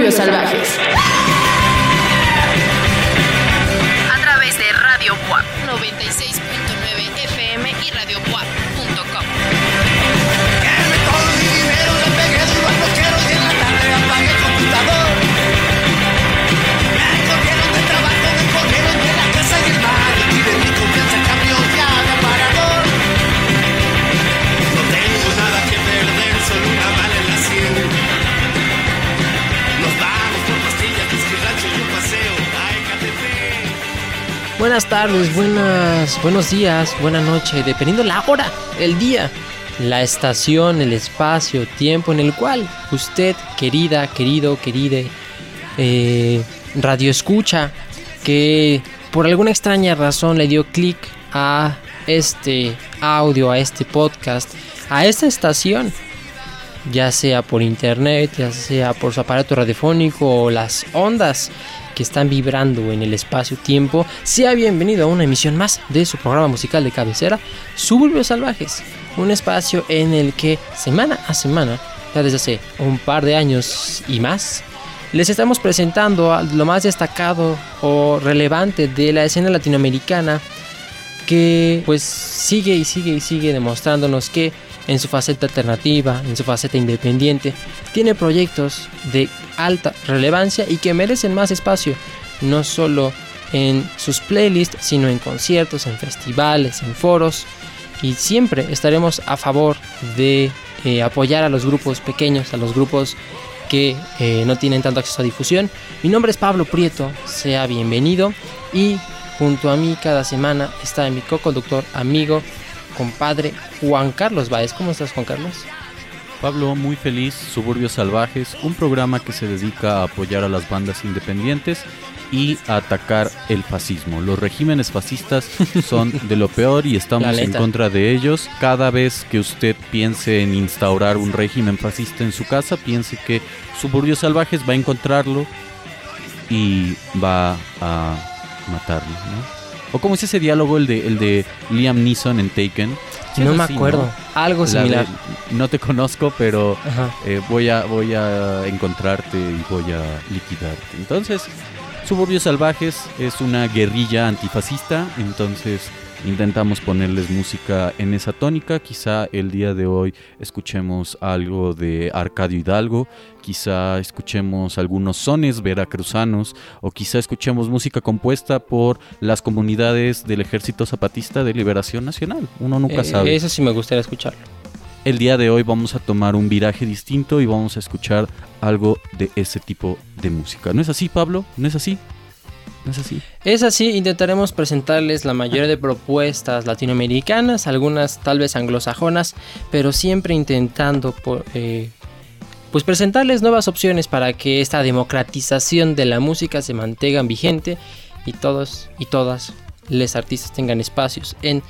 Suburbios Salvajes. Buenas tardes, buenas, buenos días, buena noche, dependiendo la hora, el día, la estación, el espacio, tiempo en el cual usted, querida, querido, queride, eh, radio escucha, que por alguna extraña razón le dio clic a este audio, a este podcast, a esta estación, ya sea por internet, ya sea por su aparato radiofónico o las ondas que están vibrando en el espacio-tiempo, sea bienvenido a una emisión más de su programa musical de cabecera, Suburbios Salvajes, un espacio en el que semana a semana, ya desde hace un par de años y más, les estamos presentando a lo más destacado o relevante de la escena latinoamericana que pues sigue y sigue y sigue demostrándonos que en su faceta alternativa, en su faceta independiente, tiene proyectos de alta relevancia y que merecen más espacio, no solo en sus playlists, sino en conciertos, en festivales, en foros. Y siempre estaremos a favor de eh, apoyar a los grupos pequeños, a los grupos que eh, no tienen tanto acceso a difusión. Mi nombre es Pablo Prieto, sea bienvenido y junto a mí cada semana está mi co-conductor, amigo, compadre Juan Carlos Baez. ¿Cómo estás Juan Carlos? Pablo, muy feliz, Suburbios Salvajes, un programa que se dedica a apoyar a las bandas independientes y a atacar el fascismo. Los regímenes fascistas son de lo peor y estamos en contra de ellos. Cada vez que usted piense en instaurar un régimen fascista en su casa, piense que Suburbios Salvajes va a encontrarlo y va a matarlo, ¿no? O como es ese diálogo, el de, el de Liam Neeson en Taken. Sí, no me así, acuerdo. Algo de, similar. no te conozco, pero eh, voy, a, voy a encontrarte y voy a liquidarte. Entonces, Suburbios Salvajes es una guerrilla antifascista, entonces intentamos ponerles música en esa tónica. Quizá el día de hoy escuchemos algo de Arcadio Hidalgo, quizá escuchemos algunos sones veracruzanos o quizá escuchemos música compuesta por las comunidades del Ejército Zapatista de Liberación Nacional. Uno nunca Eh, sabe. Eso sí me gustaría escucharlo. El día de hoy vamos a tomar un viraje distinto y vamos a escuchar algo de ese tipo de música. ¿No es así, Pablo? ¿No es así? ¿No es así? Intentaremos presentarles la mayoría de propuestas latinoamericanas, algunas tal vez anglosajonas, pero siempre intentando eh, pues presentarles nuevas opciones para que esta democratización de la música se mantenga vigente y todos y todas les artistas tengan espacios en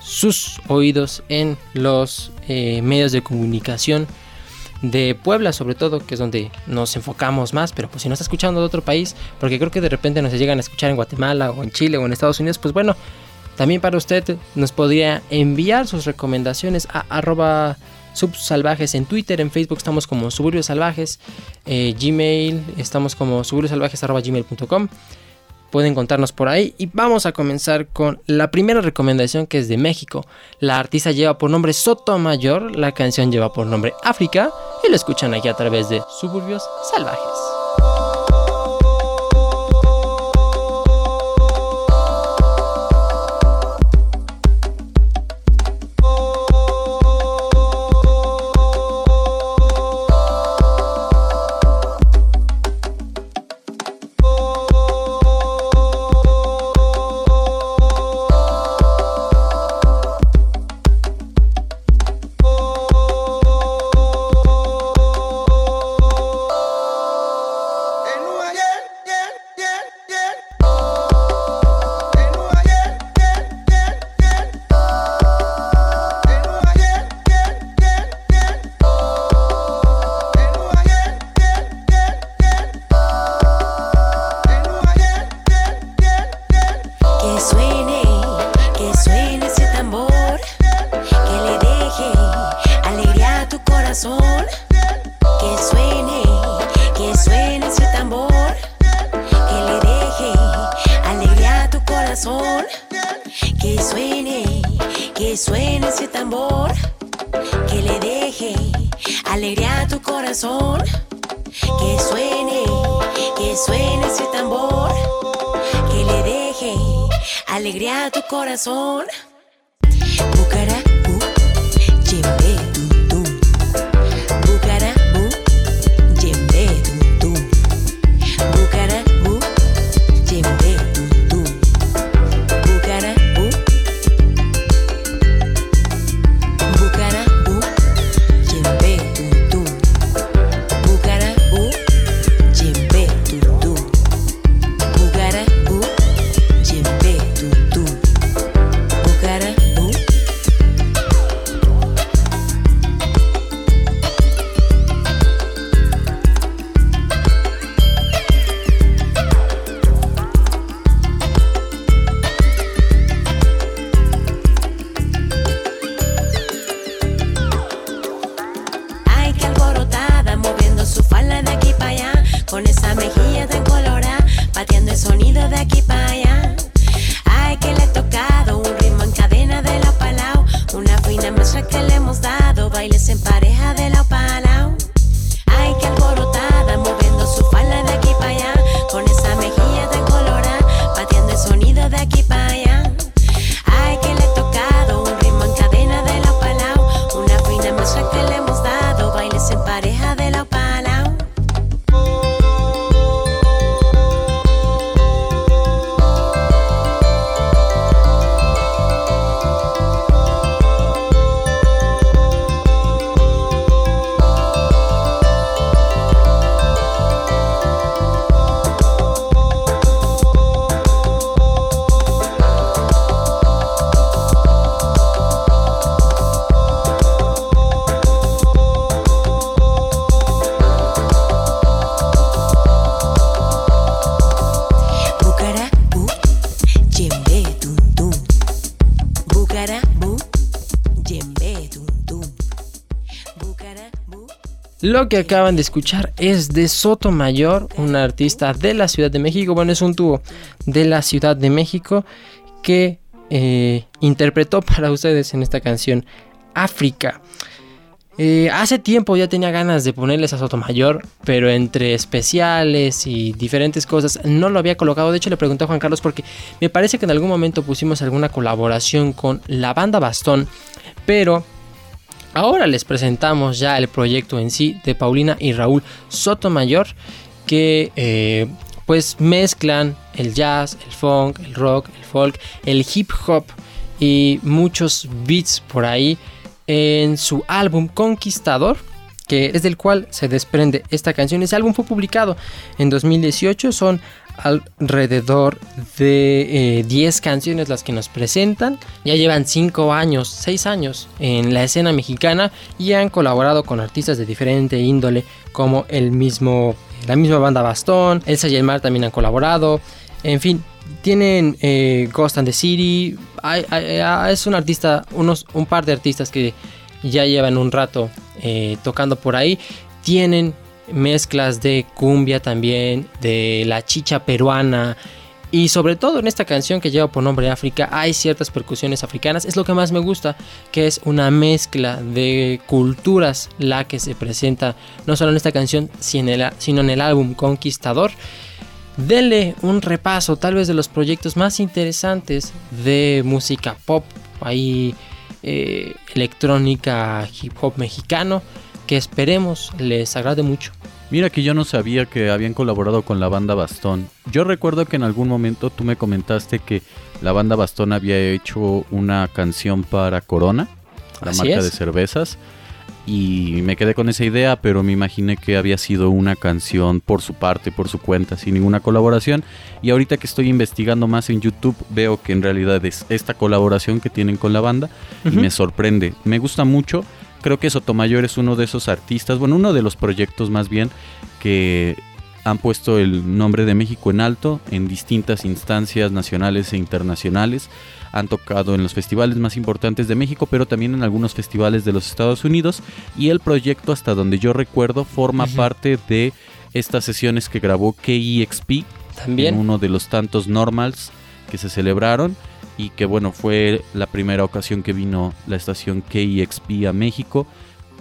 sus oídos en los eh, medios de comunicación de Puebla sobre todo, que es donde nos enfocamos más, pero pues si no está escuchando de otro país, porque creo que de repente nos llegan a escuchar en Guatemala o en Chile o en Estados Unidos, pues bueno, también para usted nos podría enviar sus recomendaciones a arroba subsalvajes en Twitter, en Facebook estamos como suburbios salvajes, eh, Gmail estamos como suburbiossalvajes arroba gmail.com pueden contarnos por ahí y vamos a comenzar con la primera recomendación que es de México. La artista lleva por nombre Sotomayor, la canción lleva por nombre África y lo escuchan aquí a través de Suburbios Salvajes. Que suene, que suene ese tambor. Que le deje alegría a tu corazón. Que suene, que suene ese tambor. Que le deje alegría a tu corazón. Bucará Lo que acaban de escuchar es de Sotomayor, un artista de la Ciudad de México. Bueno, es un dúo de la Ciudad de México que eh, interpretó para ustedes en esta canción África. Eh, hace tiempo ya tenía ganas de ponerles a Sotomayor, pero entre especiales y diferentes cosas no lo había colocado. De hecho, le pregunté a Juan Carlos porque me parece que en algún momento pusimos alguna colaboración con la banda Bastón, pero Ahora les presentamos ya el proyecto en sí de Paulina y Raúl Sotomayor que eh, pues mezclan el jazz, el funk, el rock, el folk, el hip hop y muchos beats por ahí en su álbum Conquistador que es del cual se desprende esta canción. Ese álbum fue publicado en 2018, son alrededor de eh, 10 canciones las que nos presentan. Ya llevan 5 años, 6 años en la escena mexicana y han colaborado con artistas de diferente índole como el mismo, la misma banda Bastón, Elsa y el Mar también han colaborado. En fin, tienen eh, Ghost and the City. Hay- hay- es un artista, unos, un par de artistas que ya llevan un rato eh, tocando por ahí. Tienen mezclas de cumbia también, de la chicha peruana. Y sobre todo en esta canción que lleva por nombre África hay ciertas percusiones africanas. Es lo que más me gusta, que es una mezcla de culturas la que se presenta no solo en esta canción, sino en el, álbum Conquistador. Denle un repaso tal vez de los proyectos más interesantes de música pop, ahí eh, electrónica, hip hop mexicano, que esperemos les agrade mucho. Mira que yo no sabía que habían colaborado con la banda Bastón. Yo recuerdo que en algún momento tú me comentaste que la banda Bastón había hecho una canción para Corona, la Así marca es. de cervezas. Y me quedé con esa idea, pero me imaginé que había sido una canción por su parte, por su cuenta, sin ninguna colaboración. Y ahorita que estoy investigando más en YouTube, veo que en realidad es esta colaboración que tienen con la banda y me sorprende. Me gusta mucho. Creo que Sotomayor es uno de esos artistas, bueno, uno de los proyectos más bien que han puesto el nombre de México en alto en distintas instancias nacionales e internacionales. Han tocado en los festivales más importantes de México, pero también en algunos festivales de los Estados Unidos. Y el proyecto, hasta donde yo recuerdo, forma parte de estas sesiones que grabó KEXP en También. uno de los tantos normals que se celebraron. Y que bueno, fue la primera ocasión que vino la estación KEXP a México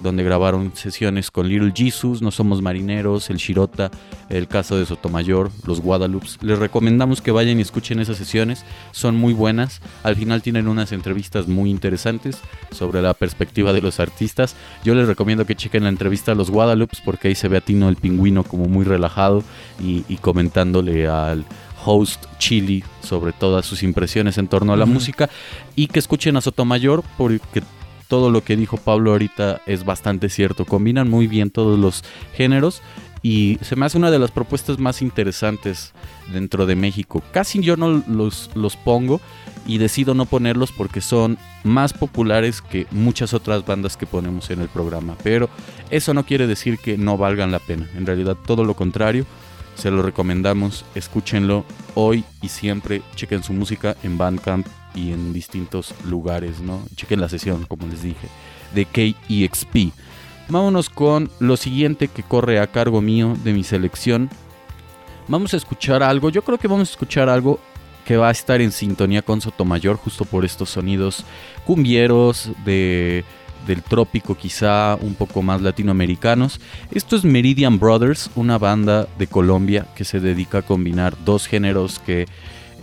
donde grabaron sesiones con Little Jesus, No Somos Marineros, El Shirota, El Caso de Sotomayor, Los Guadalupes. Les recomendamos que vayan y escuchen esas sesiones, son muy buenas. Al final tienen unas entrevistas muy interesantes sobre la perspectiva de los artistas. Yo les recomiendo que chequen la entrevista a Los Guadalupes porque ahí se ve a Tino el Pingüino como muy relajado y comentándole al host Chili sobre todas sus impresiones en torno a la música y que escuchen a Sotomayor porque todo lo que dijo Pablo ahorita es bastante cierto. Combinan muy bien todos los géneros y se me hace una de las propuestas más interesantes dentro de México. Casi yo no los, los pongo y decido no ponerlos porque son más populares que muchas otras bandas que ponemos en el programa. Pero eso no quiere decir que no valgan la pena. En realidad todo lo contrario. Se lo recomendamos, escúchenlo hoy y siempre. Chequen su música en Bandcamp y en distintos lugares, ¿no? Chequen la sesión, como les dije, de KEXP. Vámonos con lo siguiente que corre a cargo mío de mi selección. Vamos a escuchar algo, yo creo que vamos a escuchar algo que va a estar en sintonía con Sotomayor justo por estos sonidos cumbieros de del trópico quizá un poco más latinoamericanos. Esto es Meridian Brothers, una banda de Colombia que se dedica a combinar dos géneros que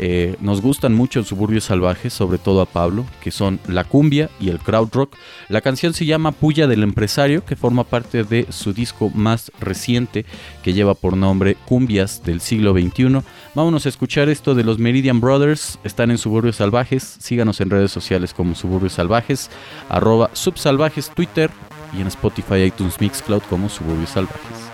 eh, nos gustan mucho en Suburbios Salvajes, sobre todo a Pablo, que son la cumbia y el crowd rock. La canción se llama Puya del Empresario, que forma parte de su disco más reciente, que lleva por nombre Cumbias del siglo XXI. Vámonos a escuchar esto de los Meridian Brothers. Están en Suburbios Salvajes. Síganos en redes sociales como Suburbios Salvajes, arroba subsalvajes Twitter y en Spotify, iTunes, Mixcloud como Suburbios Salvajes.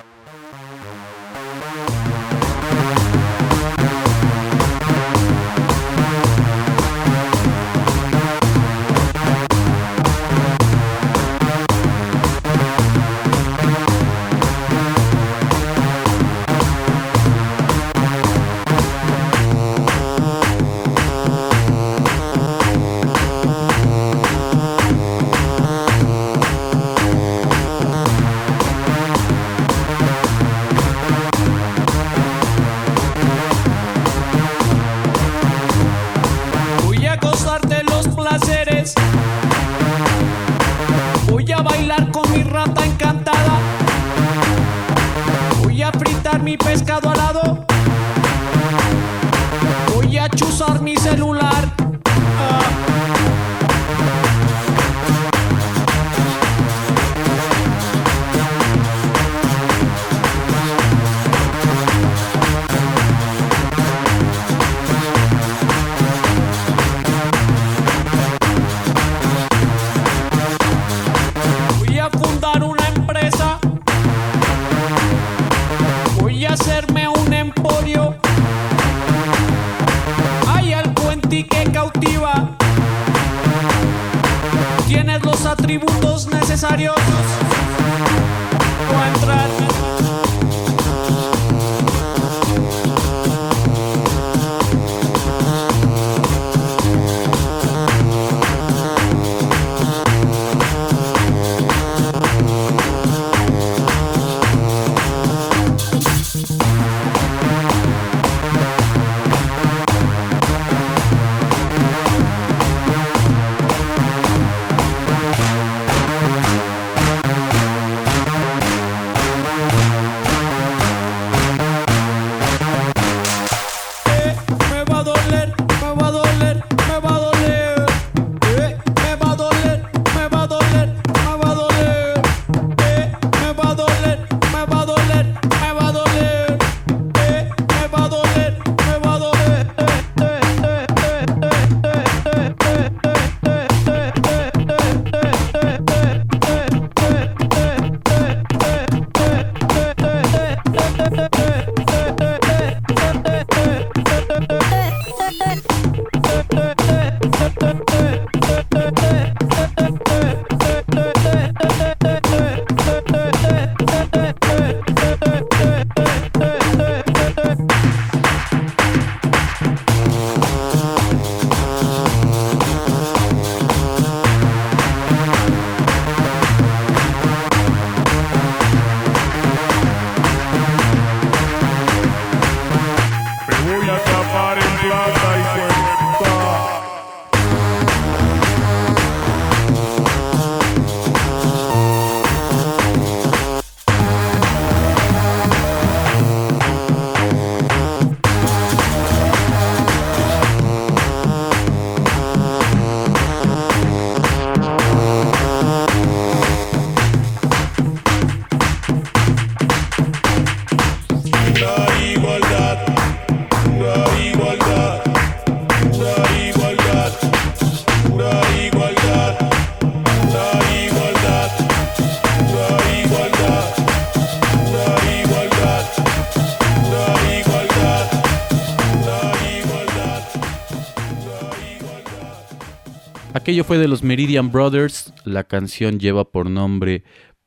Aquello fue de los Meridian Brothers. La canción lleva por nombre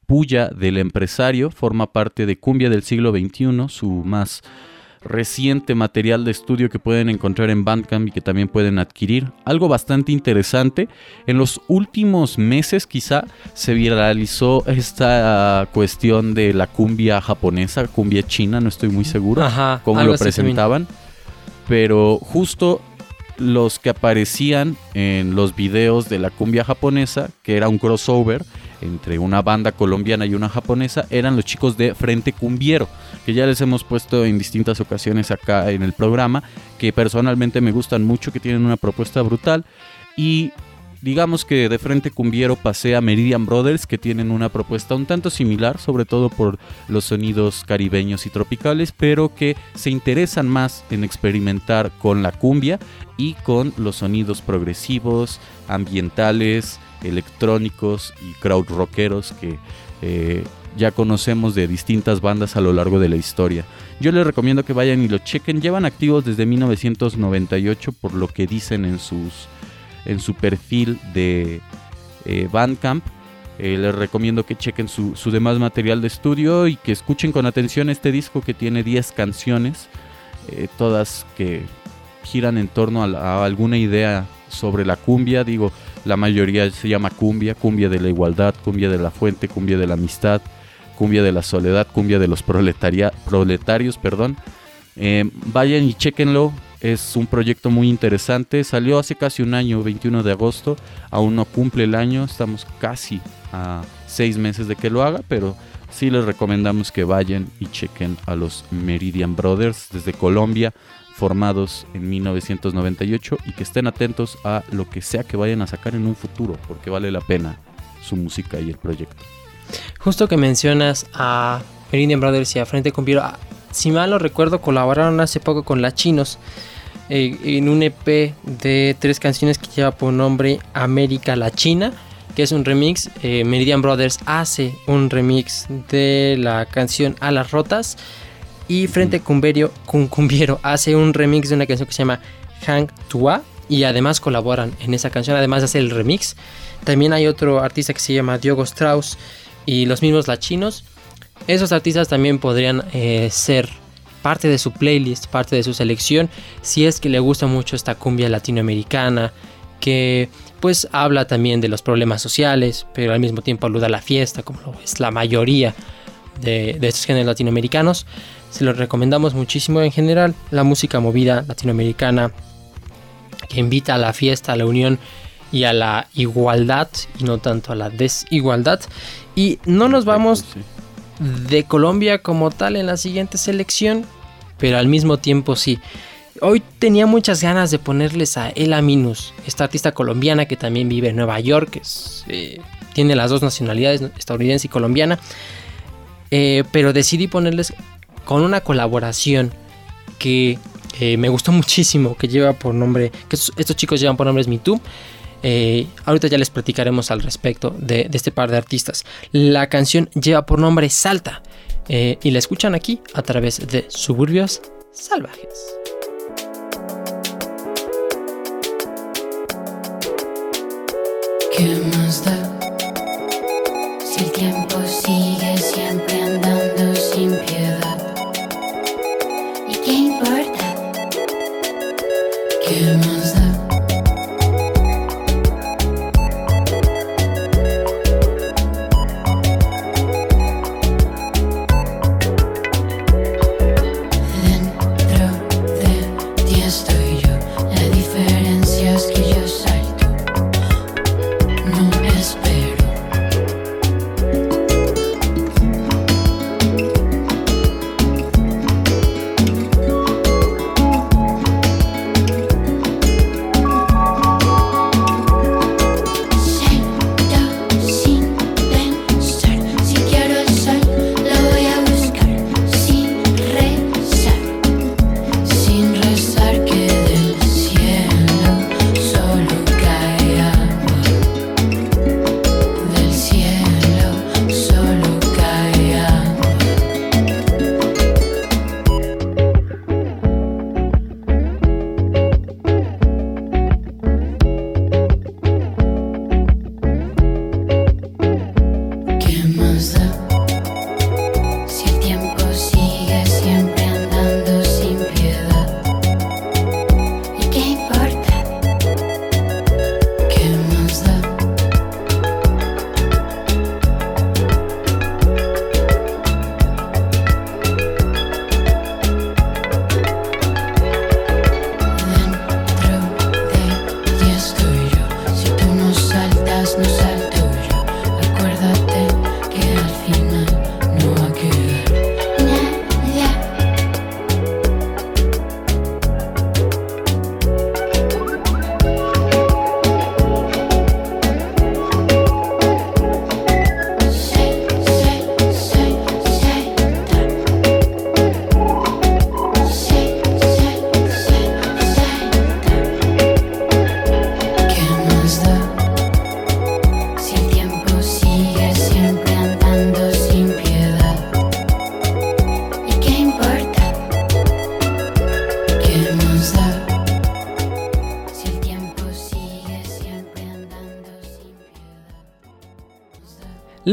Puya del Empresario. Forma parte de Cumbia del siglo XXI, su más reciente material de estudio que pueden encontrar en Bandcamp y que también pueden adquirir. Algo bastante interesante. En los últimos meses quizá se viralizó esta cuestión de la cumbia japonesa, cumbia china, no estoy muy seguro Ajá, cómo lo presentaban. Pero justo los que aparecían en los videos de la cumbia japonesa, que era un crossover entre una banda colombiana y una japonesa, eran los chicos de Frente Cumbiero, que ya les hemos puesto en distintas ocasiones acá en el programa, que personalmente me gustan mucho, que tienen una propuesta brutal y digamos que de frente Cumbiero pasé a Meridian Brothers, que tienen una propuesta un tanto similar, sobre todo por los sonidos caribeños y tropicales, pero que se interesan más en experimentar con la cumbia y con los sonidos progresivos, ambientales, electrónicos y crowd rockeros que eh, ya conocemos de distintas bandas a lo largo de la historia. Yo les recomiendo que vayan y lo chequen. Llevan activos desde 1998 por lo que dicen en sus en su perfil de eh, Bandcamp. Eh, les recomiendo que chequen su, su demás material de estudio y que escuchen con atención este disco que tiene 10 canciones, eh, todas que giran en torno a, alguna idea sobre la cumbia. Digo, la mayoría se llama cumbia, cumbia de la igualdad, cumbia de la fuente, cumbia de la amistad, cumbia de la soledad, cumbia de los proletaria- proletarios, perdón. Eh, vayan y chequenlo. Es un proyecto muy interesante. Salió hace casi un año, 21 de agosto. Aún no cumple el año. Estamos casi a seis meses de que lo haga. Pero sí les recomendamos que vayan y chequen a los Meridian Brothers desde Colombia, formados en 1998. Y que estén atentos a lo que sea que vayan a sacar en un futuro. Porque vale la pena su música y el proyecto. Justo que mencionas a Meridian Brothers y a Frente Cumbiero, ah, si mal no recuerdo, colaboraron hace poco con La Chinos eh, en un EP de tres canciones que lleva por nombre América la China, que es un remix. Eh, Meridian Brothers hace un remix de la canción A las Rotas y Frente Cumberio, Cum- Cumbiero hace un remix de una canción que se llama Hang Tua y además colaboran en esa canción, además de hacer el remix. También hay otro artista que se llama Diogo Strauss y los mismos lachinos. Esos artistas también podrían eh, ser parte de su playlist, parte de su selección, si es que le gusta mucho esta cumbia latinoamericana, que pues habla también de los problemas sociales, pero al mismo tiempo aluda a la fiesta, como lo es la mayoría de, de estos géneros latinoamericanos. Se los recomendamos muchísimo en general, la música movida latinoamericana, que invita a la fiesta, a la unión y a la igualdad, y no tanto a la desigualdad. Y no nos vamos Sí. De Colombia como tal en la siguiente selección, pero al mismo tiempo sí. Hoy tenía muchas ganas de ponerles a Ela Minus, esta artista colombiana que también vive en Nueva York, que es, eh, tiene las dos nacionalidades, estadounidense y colombiana, Eh, pero decidí ponerles con una colaboración que eh, me gustó muchísimo, que lleva por nombre, que estos, estos chicos llevan por nombres Me Too. Eh, ahorita ya les platicaremos al respecto de, este par de artistas. La canción lleva por nombre Salta eh, y la escuchan aquí a través de Suburbios Salvajes. ¿Qué más da? Si el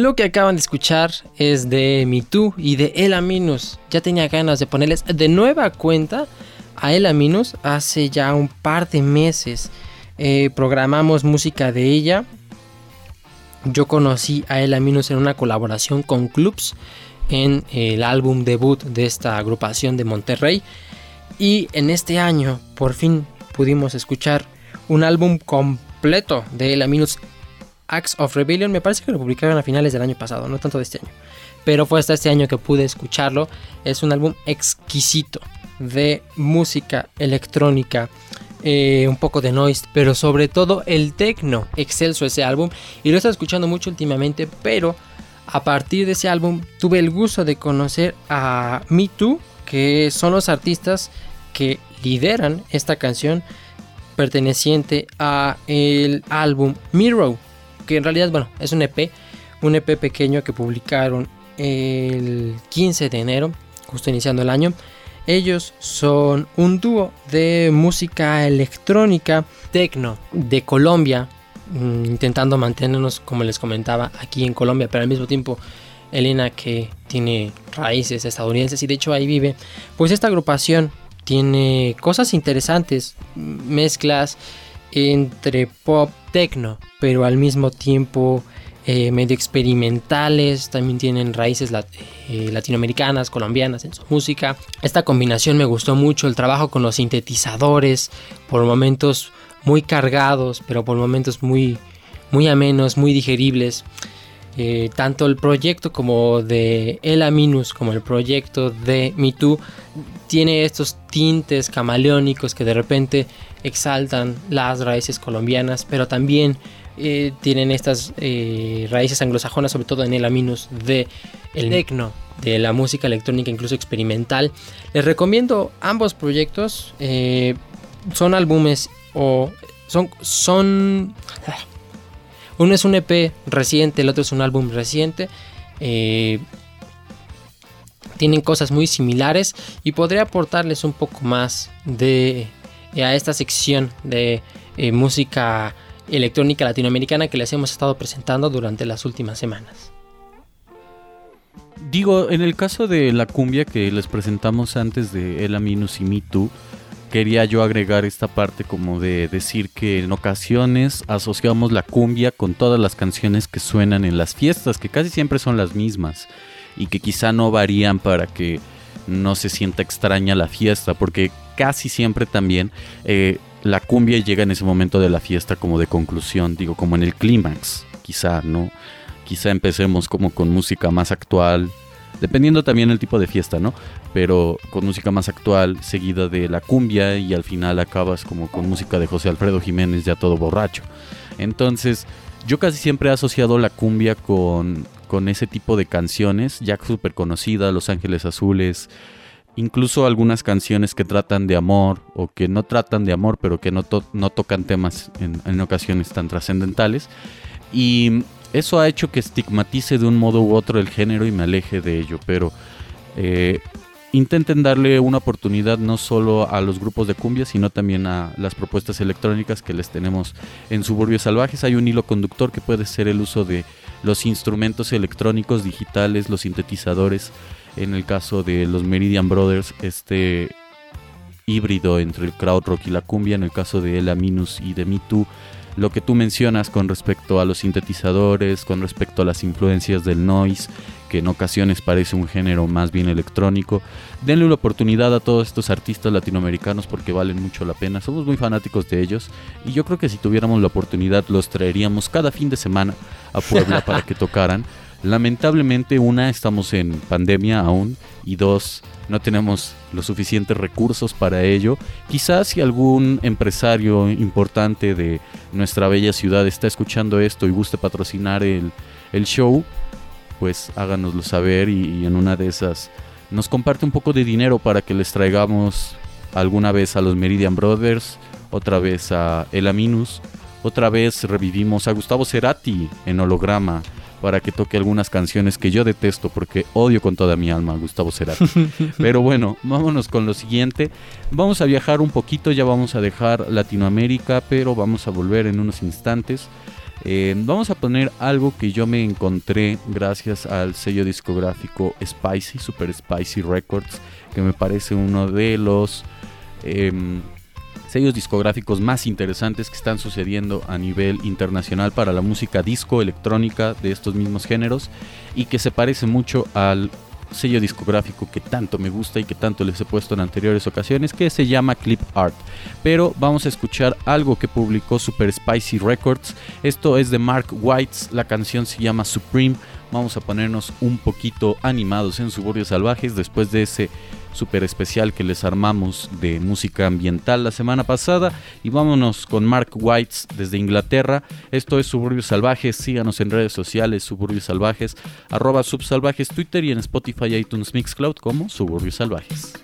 Lo que acaban de escuchar es de Me Too y de Ela Minus. Ya tenía ganas de ponerles de nueva cuenta a Ela Minus hace ya un par de meses. Eh, programamos música de ella. Yo conocí a Ela Minus en una colaboración con Clubs en el álbum debut de esta agrupación de Monterrey. Y en este año por fin pudimos escuchar un álbum completo de Ela Minus Acts of Rebellion. Me parece que lo publicaron a finales del año pasado, no tanto de este año. Pero fue hasta este año que pude escucharlo. Es un álbum exquisito de música electrónica. eh, un poco de noise, pero sobre todo el techno, excelso ese álbum. Y lo he estado escuchando mucho últimamente, pero a partir de ese álbum tuve el gusto de conocer a Me Too, que son los artistas que lideran esta canción perteneciente a el álbum Mirror, que en realidad, bueno, es un EP, un EP pequeño que publicaron el 15 de enero, justo iniciando el año. Ellos son un dúo de música electrónica techno de Colombia, mm, intentando mantenernos, como les comentaba, aquí en Colombia, pero al mismo tiempo Elena que tiene raíces estadounidenses y de hecho ahí vive, pues esta agrupación tiene cosas interesantes, mezclas entre pop techno, pero al mismo tiempo eh, medio experimentales, también tienen raíces eh, latinoamericanas, colombianas en su música. Esta combinación me gustó mucho, el trabajo con los sintetizadores, por momentos muy cargados, pero por momentos muy, muy amenos, muy digeribles. Eh, tanto el proyecto como de Ela Minus como el proyecto de Me Too tiene estos tintes camaleónicos que de repente exaltan las raíces colombianas, pero también eh, tienen estas eh, raíces anglosajonas, sobre todo en Ela Minus de el techno, de la música electrónica incluso experimental. Les recomiendo ambos proyectos, eh, son álbumes o son son uno es un EP reciente, el otro es un álbum reciente. Tienen cosas muy similares y podría aportarles un poco más de a esta sección de eh, música electrónica latinoamericana que les hemos estado presentando durante las últimas semanas. Digo, en el caso de la cumbia que les presentamos antes de El Aminus y Me Too, quería yo agregar esta parte como de decir que en ocasiones asociamos la cumbia con todas las canciones que suenan en las fiestas, que casi siempre son las mismas y que quizá no varían para que no se sienta extraña la fiesta, porque casi siempre también eh, la cumbia llega en ese momento de la fiesta como de conclusión, digo, como en el clímax, quizá, ¿no? Quizá empecemos como con música más actual, dependiendo también el tipo de fiesta, ¿no? Pero con música más actual, seguida de la cumbia y al final acabas como con música de José Alfredo Jiménez ya todo borracho. Entonces, yo casi siempre he asociado la cumbia con, con ese tipo de canciones, ya súper conocidas, Los Ángeles Azules, incluso algunas canciones que tratan de amor o que no tratan de amor, pero que no, to- no tocan temas en, en ocasiones tan trascendentales. Y eso ha hecho que estigmatice de un modo u otro el género y me aleje de ello, pero eh, intenten darle una oportunidad no solo a los grupos de cumbia, sino también a las propuestas electrónicas que les tenemos en Suburbios Salvajes. Hay un hilo conductor que puede ser el uso de los instrumentos electrónicos digitales, los sintetizadores, en el caso de los Meridian Brothers, este híbrido entre el crowd rock y la cumbia, en el caso de Ela Minus y de Me Too, lo que tú mencionas con respecto a los sintetizadores, con respecto a las influencias del noise, que en ocasiones parece un género más bien electrónico. Denle una oportunidad a todos estos artistas latinoamericanos porque valen mucho la pena. Somos muy fanáticos de ellos y yo creo que si tuviéramos la oportunidad los traeríamos cada fin de semana a Puebla para que tocaran. Lamentablemente, una, estamos en pandemia aún y dos, no tenemos los suficientes recursos para ello. Quizás si algún empresario importante de nuestra bella ciudad está escuchando esto y guste patrocinar el, el show, pues háganoslo saber y, y en una de esas nos comparte un poco de dinero para que les traigamos alguna vez a los Meridian Brothers, otra vez a El Aminus, otra vez revivimos a Gustavo Cerati en holograma para que toque algunas canciones que yo detesto porque odio con toda mi alma a Gustavo Cerati. Pero bueno, vámonos con lo siguiente. Vamos a viajar un poquito, ya vamos a dejar Latinoamérica, pero vamos a volver en unos instantes. Eh, vamos a poner algo que yo me encontré gracias al sello discográfico Spicy, Super Spicy Records, que me parece uno de los em, sellos discográficos más interesantes que están sucediendo a nivel internacional para la música disco, electrónica de estos mismos géneros y que se parece mucho al sello discográfico que tanto me gusta y que tanto les he puesto en anteriores ocasiones, que se llama Clip Art. Pero vamos a escuchar algo que publicó Super Spicy Records. Esto es de Mark Whites, la canción se llama Supreme. Vamos a ponernos un poquito animados en Suburbios Salvajes después de ese super especial que les armamos de música ambiental la semana pasada. Y vámonos con Mark Whites desde Inglaterra. Esto es Suburbios Salvajes. Síganos en redes sociales, Suburbios Salvajes, arroba Subsalvajes, Twitter y en Spotify, iTunes, Mixcloud como Suburbios Salvajes.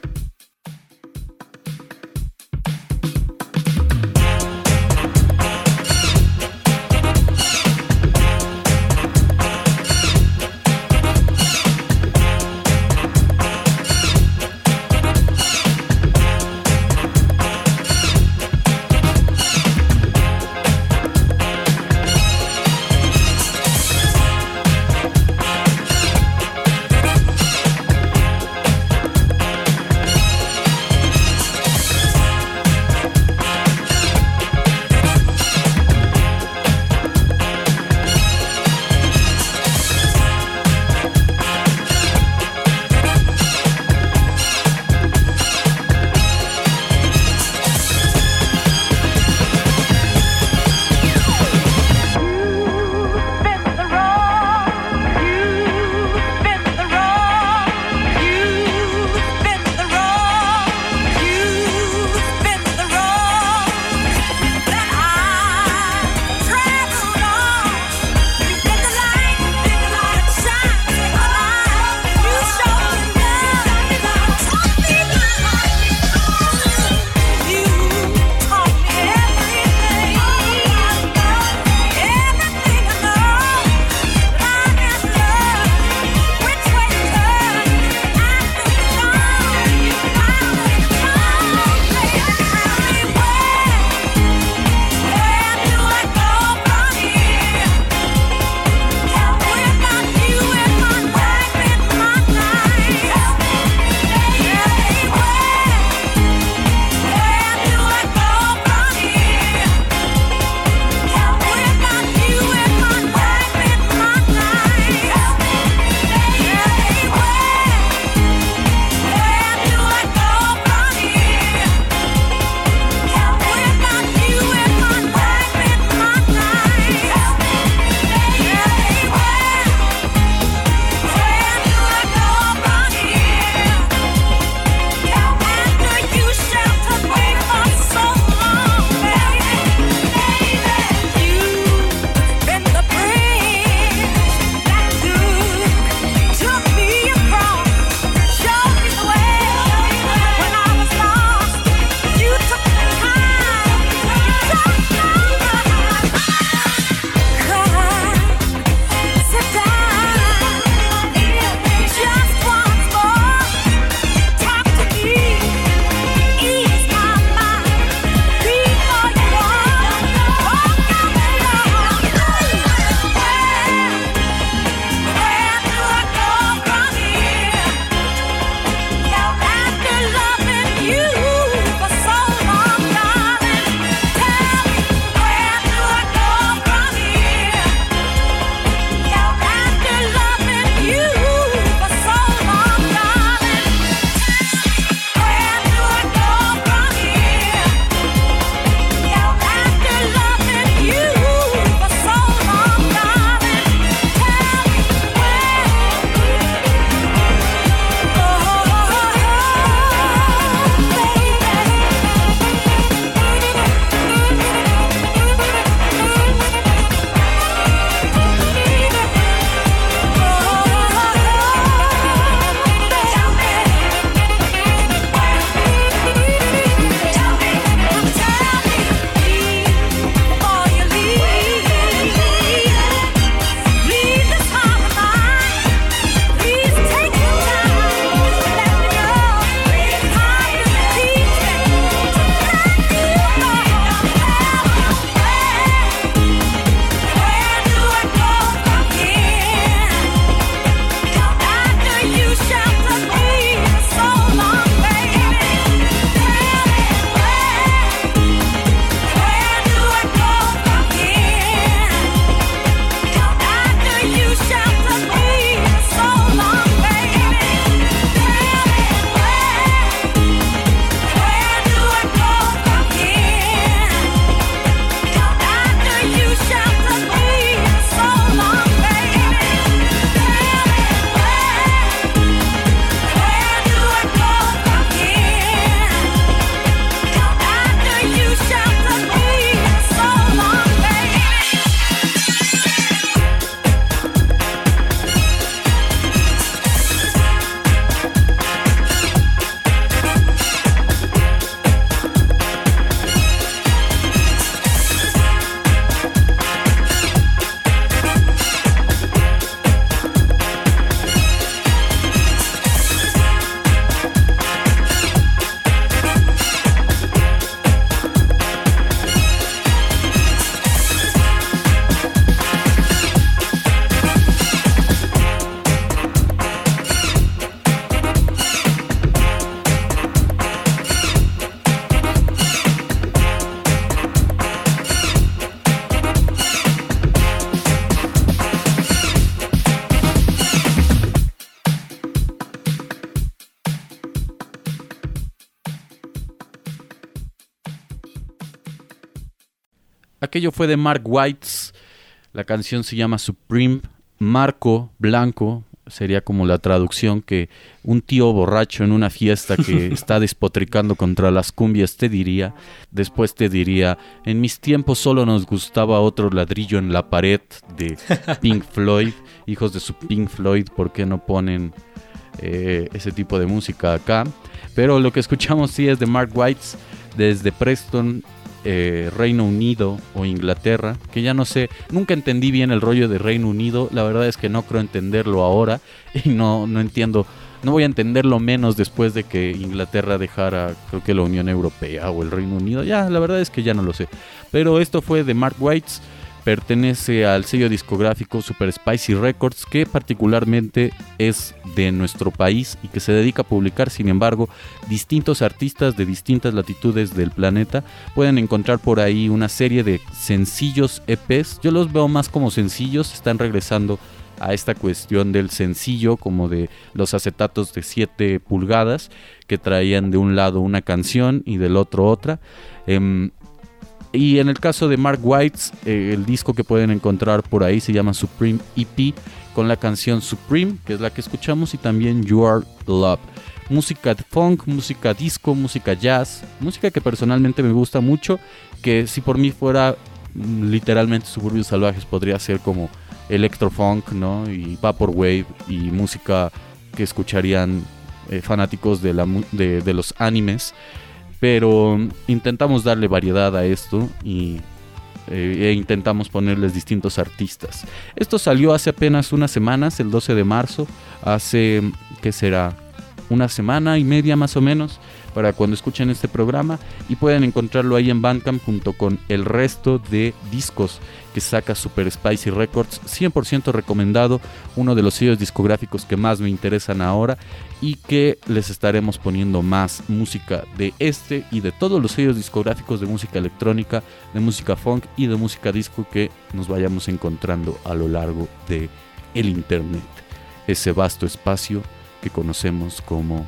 Aquello fue de Mark Whites. La canción se llama Supreme. Marco Blanco sería como la traducción que un tío borracho en una fiesta que está despotricando contra las cumbias te diría, después te diría, en mis tiempos solo nos gustaba otro ladrillo en la pared de Pink Floyd, hijos de su Pink Floyd, ¿por qué no ponen eh, ese tipo de música acá? Pero lo que escuchamos sí es de Mark Whites desde Preston, eh, Reino Unido o Inglaterra, que ya no sé, nunca entendí bien el rollo de Reino Unido, la verdad es que no creo entenderlo ahora y no, no entiendo, no voy a entenderlo menos después de que Inglaterra dejara, creo que la Unión Europea o el Reino Unido, ya, la verdad es que ya no lo sé. Pero esto fue de Mark Whites pertenece al sello discográfico Super Spicy Records, que particularmente es de nuestro país y que se dedica a publicar, sin embargo, distintos artistas de distintas latitudes del planeta. Pueden encontrar por ahí una serie de sencillos EPs. Yo los veo más como sencillos, están regresando a esta cuestión del sencillo, como de los acetatos de 7 pulgadas, que traían de un lado una canción y del otro otra. Em, y en el caso de Mark Whites, eh, el disco que pueden encontrar por ahí se llama Supreme EP con la canción Supreme, que es la que escuchamos, y también You Are Love. Música de funk, música disco, música jazz, música que personalmente me gusta mucho, que si por mí fuera mm, literalmente Suburbios Salvajes podría ser como electrofunk, ¿no? Y vaporwave y música que escucharían eh, fanáticos de, la, de, de los animes pero intentamos darle variedad a esto y eh, e intentamos ponerles distintos artistas. Esto salió hace apenas unas semanas, el 12 de marzo, hace, ¿qué será? Una semana y media más o menos para cuando escuchen este programa y pueden encontrarlo ahí en Bandcamp junto con el resto de discos que saca Super Spicy Records, 100% recomendado, uno de los sellos discográficos que más me interesan ahora y que les estaremos poniendo más música de este y de todos los sellos discográficos de música electrónica, de música funk y de música disco que nos vayamos encontrando a lo largo de el internet, ese vasto espacio que conocemos como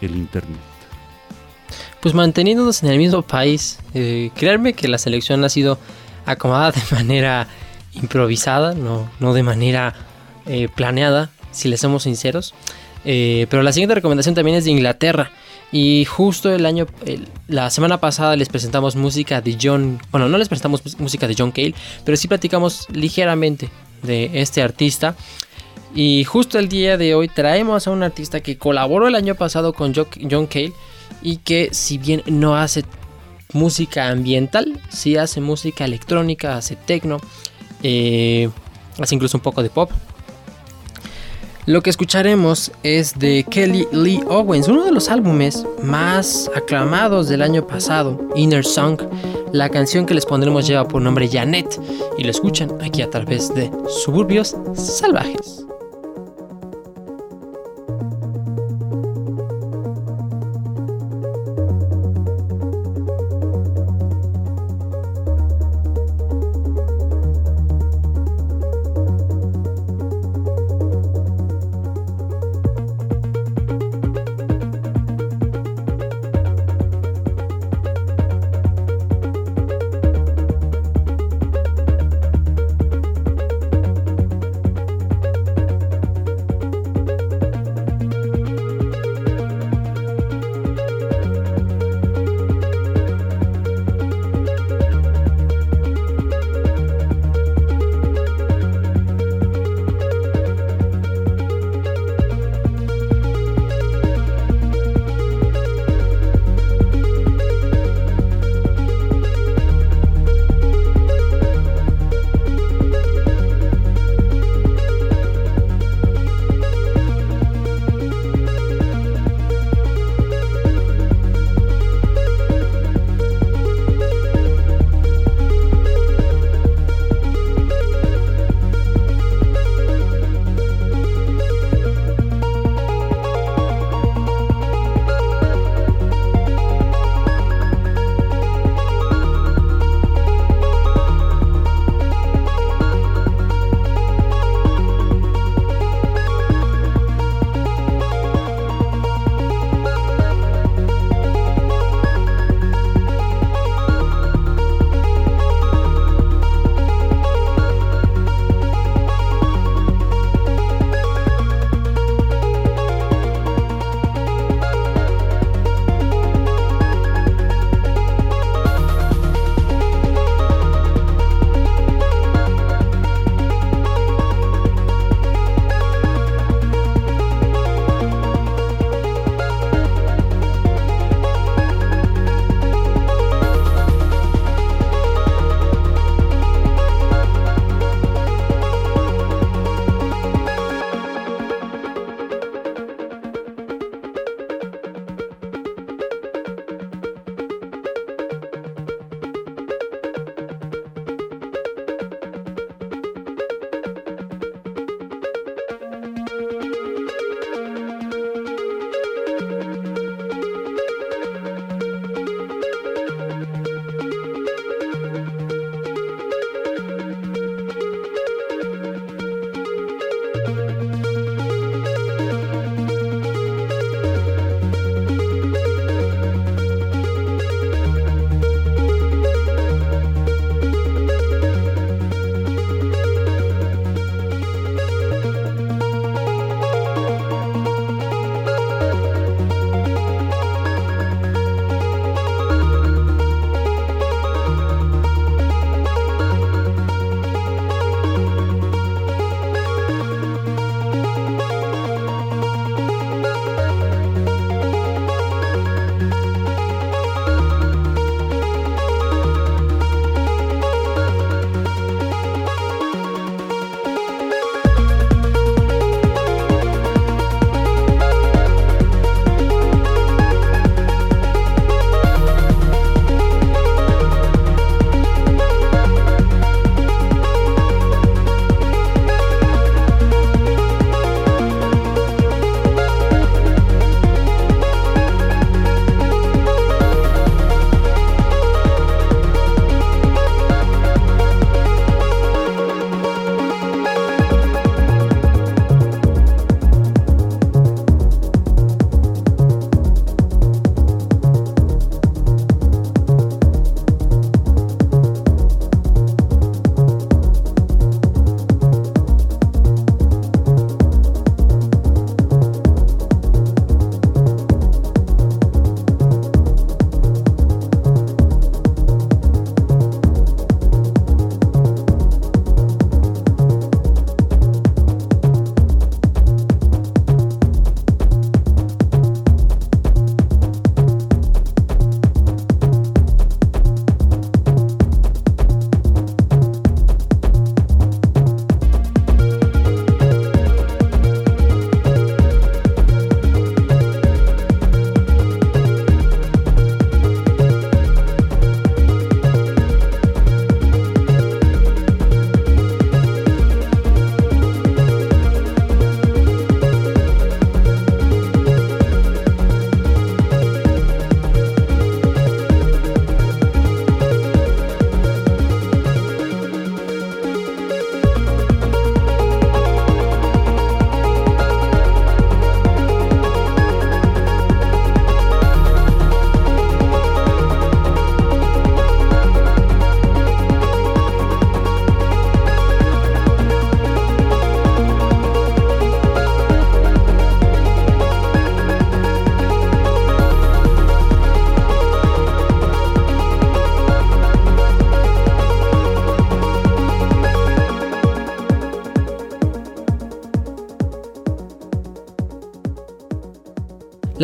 el internet. Pues manteniéndonos en el mismo país, eh, créanme que la selección ha sido acomodada de manera improvisada, no, no de manera eh, planeada, si les somos sinceros. Eh, pero la siguiente recomendación también es de Inglaterra. Y justo el año, la semana pasada les presentamos música de John. Bueno, no les presentamos mus- música de John Cale, pero sí platicamos ligeramente de este artista. Y justo el día de hoy traemos a un artista que colaboró el año pasado con Jo- John Cale y que si bien no hace música ambiental, sí hace música electrónica, hace techno, eh, hace incluso un poco de pop. Lo que escucharemos es de Kelly Lee Owens, uno de los álbumes más aclamados del año pasado, Inner Song. La canción que les pondremos lleva por nombre Janet y lo escuchan aquí a través de Suburbios Salvajes.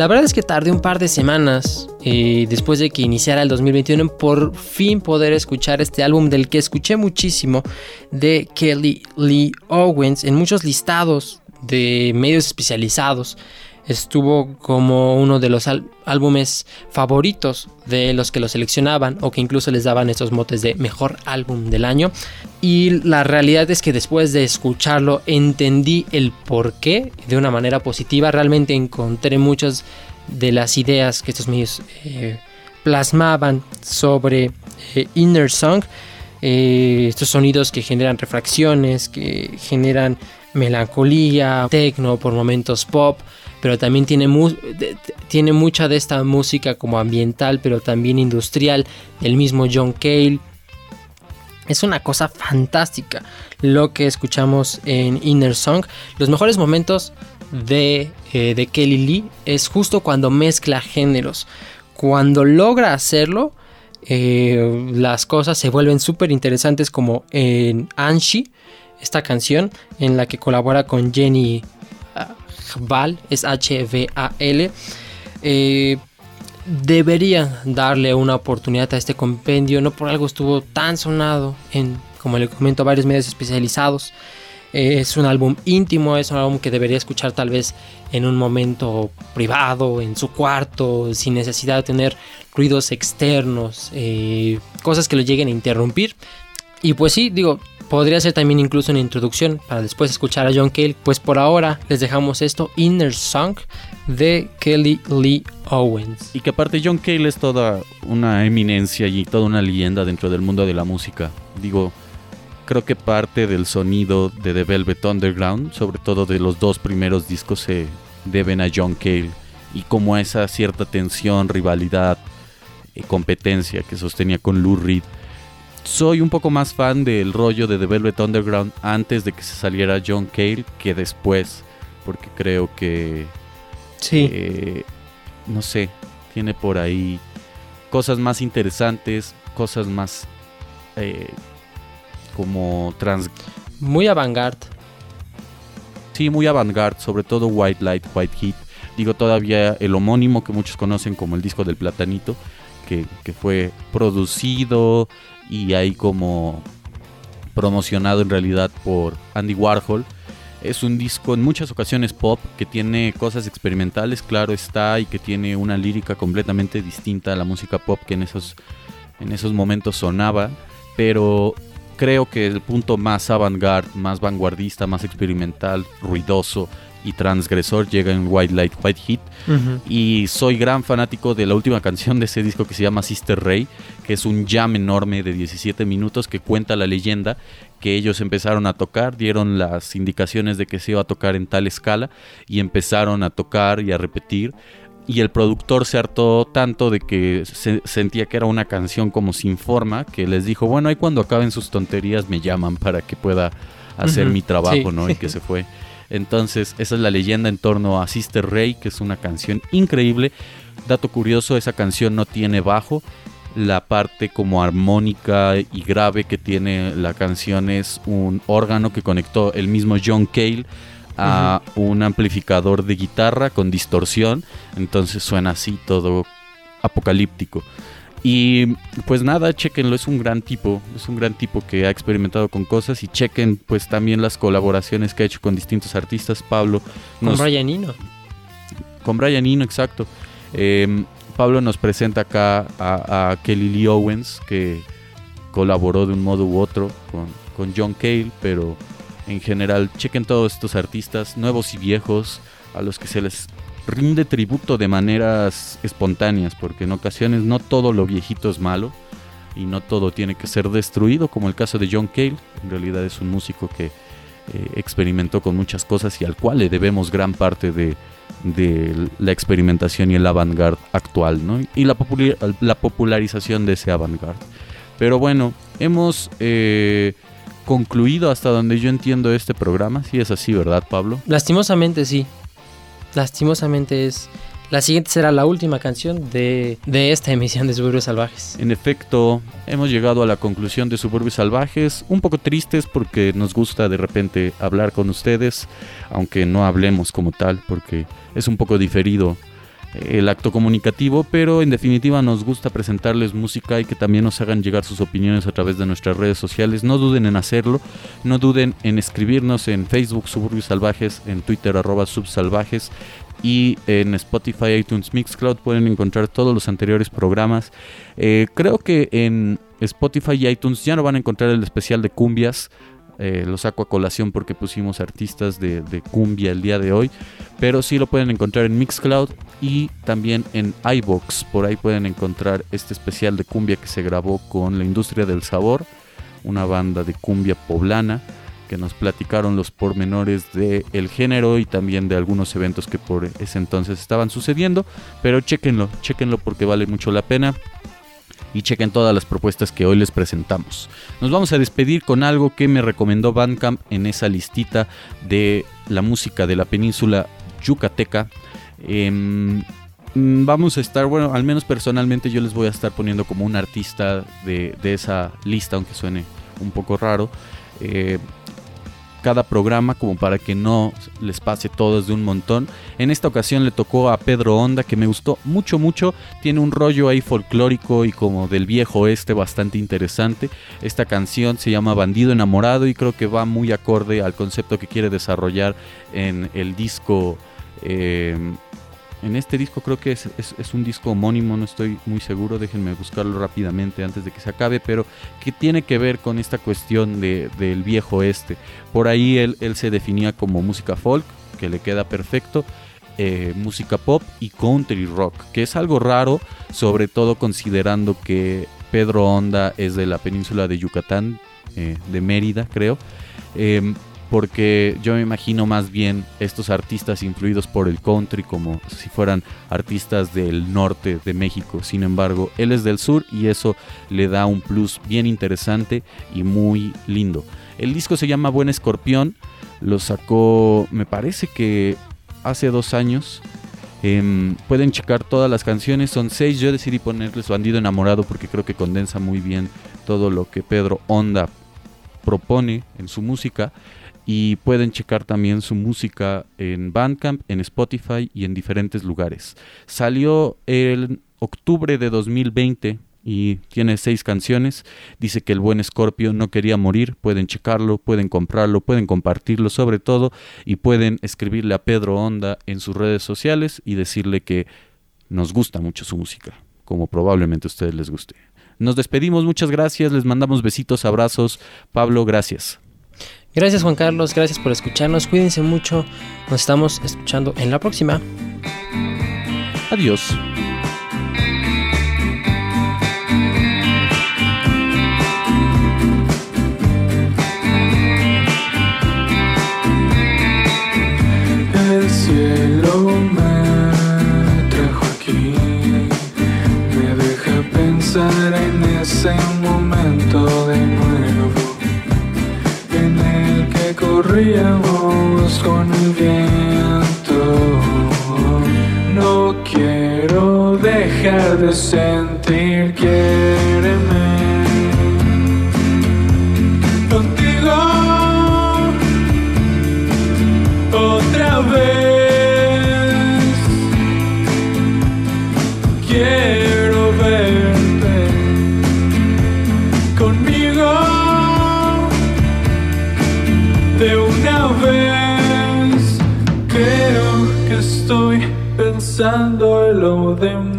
La verdad es que tardé un par de semanas eh, después de que iniciara el 2021 en por fin poder escuchar este álbum del que escuché muchísimo de Kelly Lee Owens en muchos listados de medios especializados estuvo como uno de los álbumes favoritos de los que lo seleccionaban o que incluso les daban estos motes de mejor álbum del año. Y la realidad es que después de escucharlo entendí el por qué de una manera positiva. Realmente encontré muchas de las ideas que estos medios eh, plasmaban sobre eh, Inner Song. Eh, estos sonidos que generan refracciones, que generan melancolía, techno, por momentos pop, pero también tiene, tiene mucha de esta música como ambiental, pero también industrial, el mismo John Cale. Es una cosa fantástica lo que escuchamos en Inner Song. Los mejores momentos de, eh, de Kelly Lee es justo cuando mezcla géneros. Cuando logra hacerlo, eh, las cosas se vuelven súper interesantes como en Anshi, esta canción en la que colabora con Jenny Val, es H-V-A-L. Eh, debería darle una oportunidad a este compendio, no por algo estuvo tan sonado en, como le comento, varios medios especializados. Eh, es un álbum íntimo, es un álbum que debería escuchar tal vez en un momento privado, en su cuarto, sin necesidad de tener ruidos externos, eh, cosas que lo lleguen a interrumpir. Y pues sí, digo, Podría ser también incluso una introducción para después escuchar a John Cale. Pues por ahora les dejamos esto, Inner Song de Kelly Lee Owens. Y que aparte John Cale es toda una eminencia y toda una leyenda dentro del mundo de la música. Digo, creo que parte del sonido de The Velvet Underground, sobre todo de los dos primeros discos, se deben a John Cale. Y como esa cierta tensión, rivalidad, y competencia que sostenía con Lou Reed soy un poco más fan del rollo de The Velvet Underground antes de que se saliera John Cale que después, porque creo que... Sí. Eh, no sé, tiene por ahí cosas más interesantes, cosas más eh, como trans... Muy avant-garde. Sí, muy avant-garde, sobre todo White Light, White Heat. Digo todavía el homónimo que muchos conocen como el disco del platanito, que, que fue producido y ahí como promocionado en realidad por Andy Warhol. Es un disco en muchas ocasiones pop que tiene cosas experimentales, claro está, y que tiene una lírica completamente distinta a la música pop que en esos, en esos momentos sonaba, pero creo que el punto más avant-garde, más vanguardista, más experimental, ruidoso y transgresor llega en White Light, White Heat. Y soy gran fanático de la última canción de ese disco que se llama Sister Ray, que es un jam enorme de 17 minutos que cuenta la leyenda que ellos empezaron a tocar, dieron las indicaciones de que se iba a tocar en tal escala y empezaron a tocar y a repetir. Y el productor se hartó tanto de que se sentía que era una canción como sin forma, que les dijo, bueno, ahí cuando acaben sus tonterías me llaman para que pueda hacer mi trabajo, ¿no? Y que se fue. Entonces, esa es la leyenda en torno a Sister Ray, que es una canción increíble. Dato curioso, esa canción no tiene bajo. La parte como armónica y grave que tiene la canción es un órgano que conectó el mismo John Cale a un amplificador de guitarra con distorsión. Entonces suena así todo apocalíptico. Y pues nada, chequenlo, es un gran tipo, es un gran tipo que ha experimentado con cosas y chequen pues también las colaboraciones que ha hecho con distintos artistas. Pablo. Con Brian Eno. Con Brian Eno, exacto. Em, Pablo nos presenta acá a, Kelly Lee Owens, que colaboró de un modo u otro con, con John Cale, pero en general chequen todos estos artistas, nuevos y viejos, a los que se les rinde tributo de maneras espontáneas, porque en ocasiones no todo lo viejito es malo y no todo tiene que ser destruido, como el caso de John Cale. En realidad es un músico que eh, experimentó con muchas cosas y al cual le debemos gran parte de, la experimentación y el avant-garde actual. Y la, la popularización de ese avant-garde. Pero bueno, hemos eh, concluido hasta donde yo entiendo este programa. Si es así, ¿verdad, Pablo? Lastimosamente sí lastimosamente es la siguiente será la última canción de, esta emisión de Suburbios Salvajes. En efecto, hemos llegado a la conclusión de Suburbios Salvajes, un poco tristes porque nos gusta de repente hablar con ustedes, aunque no hablemos como tal, porque es un poco diferido el acto comunicativo, pero en definitiva nos gusta presentarles música y que también nos hagan llegar sus opiniones a través de nuestras redes sociales. No duden en hacerlo, no duden en escribirnos en Facebook Suburbios Salvajes, en Twitter subsalvajes y en Spotify, iTunes, Mixcloud pueden encontrar todos los anteriores programas. Eh, creo que en Spotify y iTunes ya no van a encontrar el especial de cumbias. Eh, lo saco a colación porque pusimos artistas de, cumbia el día de hoy. Pero sí lo pueden encontrar en Mixcloud y también en iBox. Por ahí pueden encontrar este especial de cumbia que se grabó con la industria del sabor, una banda de cumbia poblana que nos platicaron los pormenores del el género y también de algunos eventos que por ese entonces estaban sucediendo. Pero chequenlo, chequenlo porque vale mucho la pena. Y chequen todas las propuestas que hoy les presentamos. Nos vamos a despedir con algo que me recomendó Bandcamp en esa listita de la música de la península yucateca. Eh, vamos a estar, bueno, al menos personalmente yo les voy a estar poniendo como un artista de, de esa lista, aunque suene un poco raro. Eh, cada programa como para que no les pase todos de un montón. En esta ocasión le tocó a Pedro Honda que me gustó mucho mucho, tiene un rollo ahí folclórico y como del viejo oeste bastante interesante. Esta canción se llama Bandido enamorado y creo que va muy acorde al concepto que quiere desarrollar en el disco eh, en este disco creo que es, es, un disco homónimo, no estoy muy seguro, déjenme buscarlo rápidamente antes de que se acabe, pero que tiene que ver con esta cuestión de, del viejo este. Por ahí él, él, se definía como música folk, que le queda perfecto, eh, música pop y country rock, que es algo raro, sobre todo considerando que Pedro Honda es de la península de Yucatán, eh, de Mérida creo. Eh, porque yo me imagino más bien estos artistas influidos por el country como si fueran artistas del norte de México. Sin embargo, él es del sur y eso le da un plus bien interesante y muy lindo. El disco se llama Buen Escorpión, lo sacó, me parece que hace dos años. Eh, pueden checar todas las canciones, son seis. Yo decidí ponerles Bandido Enamorado porque creo que condensa muy bien todo lo que Pedro Onda propone en su música y pueden checar también su música en Bandcamp, en Spotify y en diferentes lugares. Salió en octubre de 2020 y tiene seis canciones. Dice que el buen Scorpio no quería morir. Pueden checarlo, pueden comprarlo, pueden compartirlo sobre todo y pueden escribirle a Pedro Onda en sus redes sociales y decirle que nos gusta mucho su música, como probablemente a ustedes les guste. Nos despedimos, muchas gracias, les mandamos besitos, abrazos. Pablo, gracias. Gracias Juan Carlos, gracias por escucharnos, cuídense mucho, nos estamos escuchando en la próxima. Adiós. Dejar de sentir, quiéreme. Contigo otra vez. Quiero verte conmigo de una vez. Creo que estoy pensando en lo demás.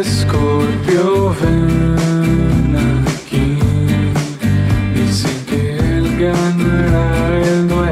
Escorpio, ven aquí. Que él ganará el duelo.